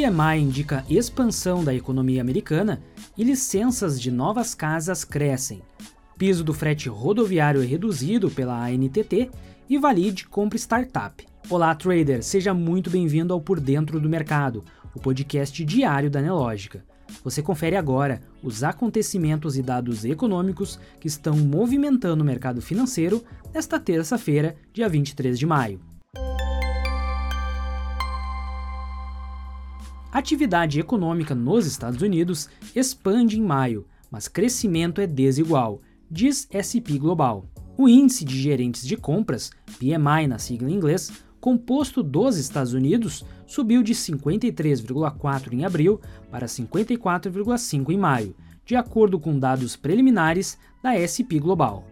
PMI indica expansão da economia americana e licenças de novas casas crescem. Piso do frete rodoviário é reduzido pela ANTT e Valide compra startup. Olá, trader, seja muito bem-vindo ao Por Dentro do Mercado, o podcast diário da Nelógica. Você confere agora os acontecimentos e dados econômicos que estão movimentando o mercado financeiro nesta terça-feira, dia 23 de maio. Atividade econômica nos Estados Unidos expande em maio, mas crescimento é desigual, diz SP Global. O índice de gerentes de compras, PMI na sigla em inglês, composto dos Estados Unidos, subiu de 53,4 em abril para 54,5 em maio, de acordo com dados preliminares da SP Global.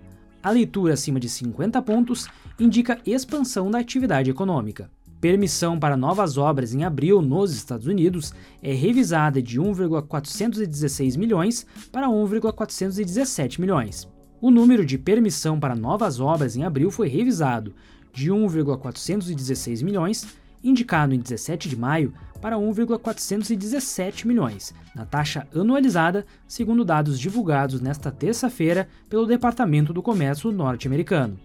A leitura acima de 50 pontos indica expansão da atividade econômica. Permissão para novas obras em abril nos Estados Unidos é revisada de 1,416 milhões para 1,417 milhões. O número de permissão para novas obras em abril foi revisado de 1,416 milhões, indicado em 17 de maio, para 1,417 milhões, na taxa anualizada, segundo dados divulgados nesta terça-feira pelo Departamento do Comércio norte-americano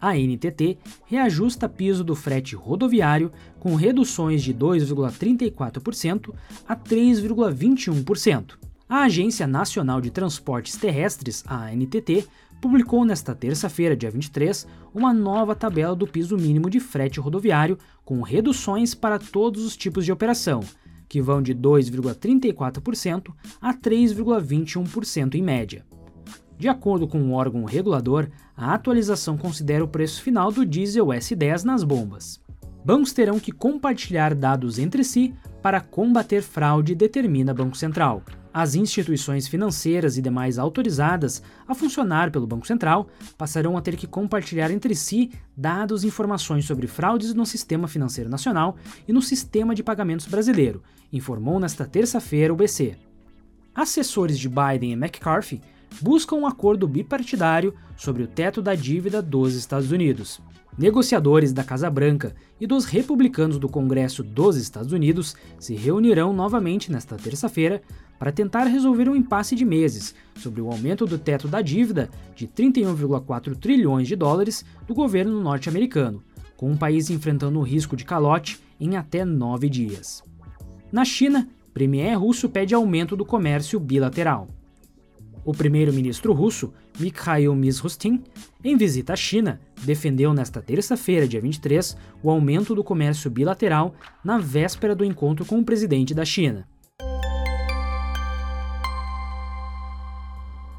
a NTT reajusta piso do frete rodoviário com reduções de 2,34% a 3,21%. A Agência Nacional de Transportes Terrestres, a ANTT, publicou nesta terça-feira, dia 23, uma nova tabela do piso mínimo de frete rodoviário com reduções para todos os tipos de operação, que vão de 2,34% a 3,21% em média. De acordo com o órgão regulador, a atualização considera o preço final do diesel S10 nas bombas. Bancos terão que compartilhar dados entre si para combater fraude, determina Banco Central. As instituições financeiras e demais autorizadas a funcionar pelo Banco Central passarão a ter que compartilhar entre si dados e informações sobre fraudes no Sistema Financeiro Nacional e no Sistema de Pagamentos Brasileiro, informou nesta terça-feira o BC. Assessores de Biden e McCarthy buscam um acordo bipartidário sobre o teto da dívida dos Estados Unidos. Negociadores da Casa Branca e dos republicanos do Congresso dos Estados Unidos se reunirão novamente nesta terça-feira para tentar resolver um impasse de meses sobre o aumento do teto da dívida de 31,4 trilhões de dólares do governo norte-americano, com o país enfrentando o risco de calote em até nove dias. Na China, Premier russo pede aumento do comércio bilateral. O primeiro-ministro russo, Mikhail Mishustin, em visita à China, defendeu nesta terça-feira, dia 23, o aumento do comércio bilateral na véspera do encontro com o presidente da China.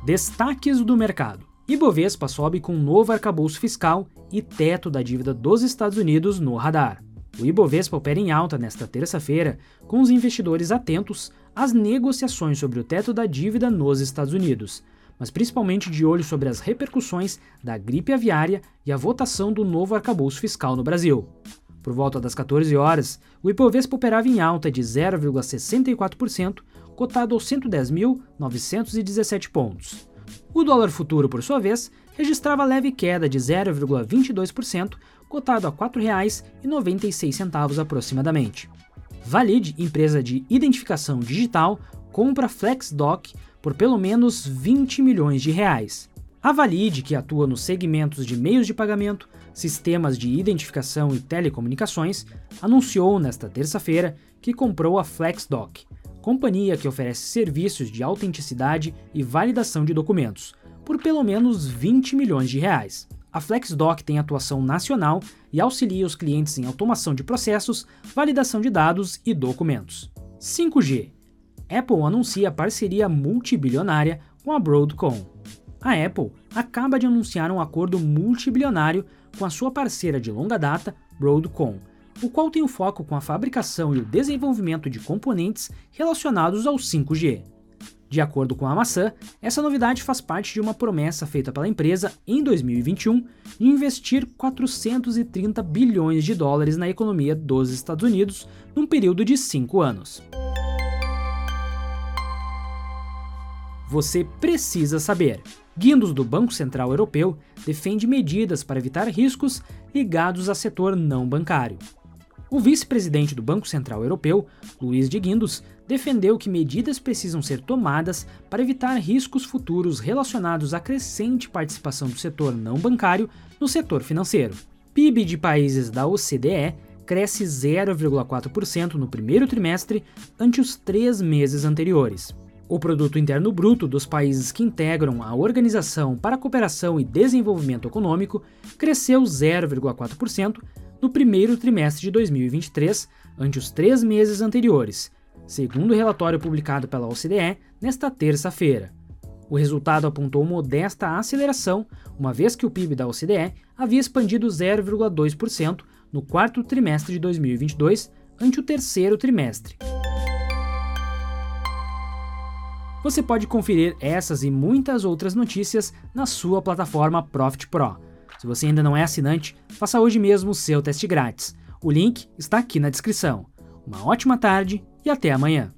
Destaques do mercado. Ibovespa sobe com um novo arcabouço fiscal e teto da dívida dos Estados Unidos no radar. O Ibovespa opera em alta nesta terça-feira, com os investidores atentos às negociações sobre o teto da dívida nos Estados Unidos, mas principalmente de olho sobre as repercussões da gripe aviária e a votação do novo arcabouço fiscal no Brasil. Por volta das 14 horas, o Ibovespa operava em alta de 0,64%, cotado aos 110.917 pontos. O dólar futuro, por sua vez, registrava leve queda de 0,22%, cotado a R$ 4,96 aproximadamente. Valid, empresa de identificação digital, compra FlexDoc por pelo menos 20 milhões de reais. A Valid, que atua nos segmentos de meios de pagamento, sistemas de identificação e telecomunicações, anunciou nesta terça-feira que comprou a FlexDoc, companhia que oferece serviços de autenticidade e validação de documentos, por pelo menos 20 milhões de reais. A FlexDoc tem atuação nacional e auxilia os clientes em automação de processos, validação de dados e documentos. 5G. Apple anuncia parceria multibilionária com a Broadcom. A Apple acaba de anunciar um acordo multibilionário com a sua parceira de longa data, Broadcom, o qual tem o foco com a fabricação e o desenvolvimento de componentes relacionados ao 5G. De acordo com a maçã, essa novidade faz parte de uma promessa feita pela empresa em 2021 de investir 430 bilhões de dólares na economia dos Estados Unidos num período de cinco anos. Você precisa saber. Guindos do Banco Central Europeu defende medidas para evitar riscos ligados a setor não bancário. O vice-presidente do Banco Central Europeu, Luiz de Guindos, defendeu que medidas precisam ser tomadas para evitar riscos futuros relacionados à crescente participação do setor não bancário no setor financeiro. PIB de países da OCDE cresce 0,4% no primeiro trimestre ante os três meses anteriores. O produto interno bruto dos países que integram a Organização para a Cooperação e Desenvolvimento Econômico cresceu 0,4% no primeiro trimestre de 2023 ante os três meses anteriores, segundo o relatório publicado pela OCDE nesta terça-feira. O resultado apontou modesta aceleração, uma vez que o PIB da OCDE havia expandido 0,2% no quarto trimestre de 2022 ante o terceiro trimestre. Você pode conferir essas e muitas outras notícias na sua plataforma Profit Pro. Se você ainda não é assinante, faça hoje mesmo o seu teste grátis. O link está aqui na descrição. Uma ótima tarde e até amanhã!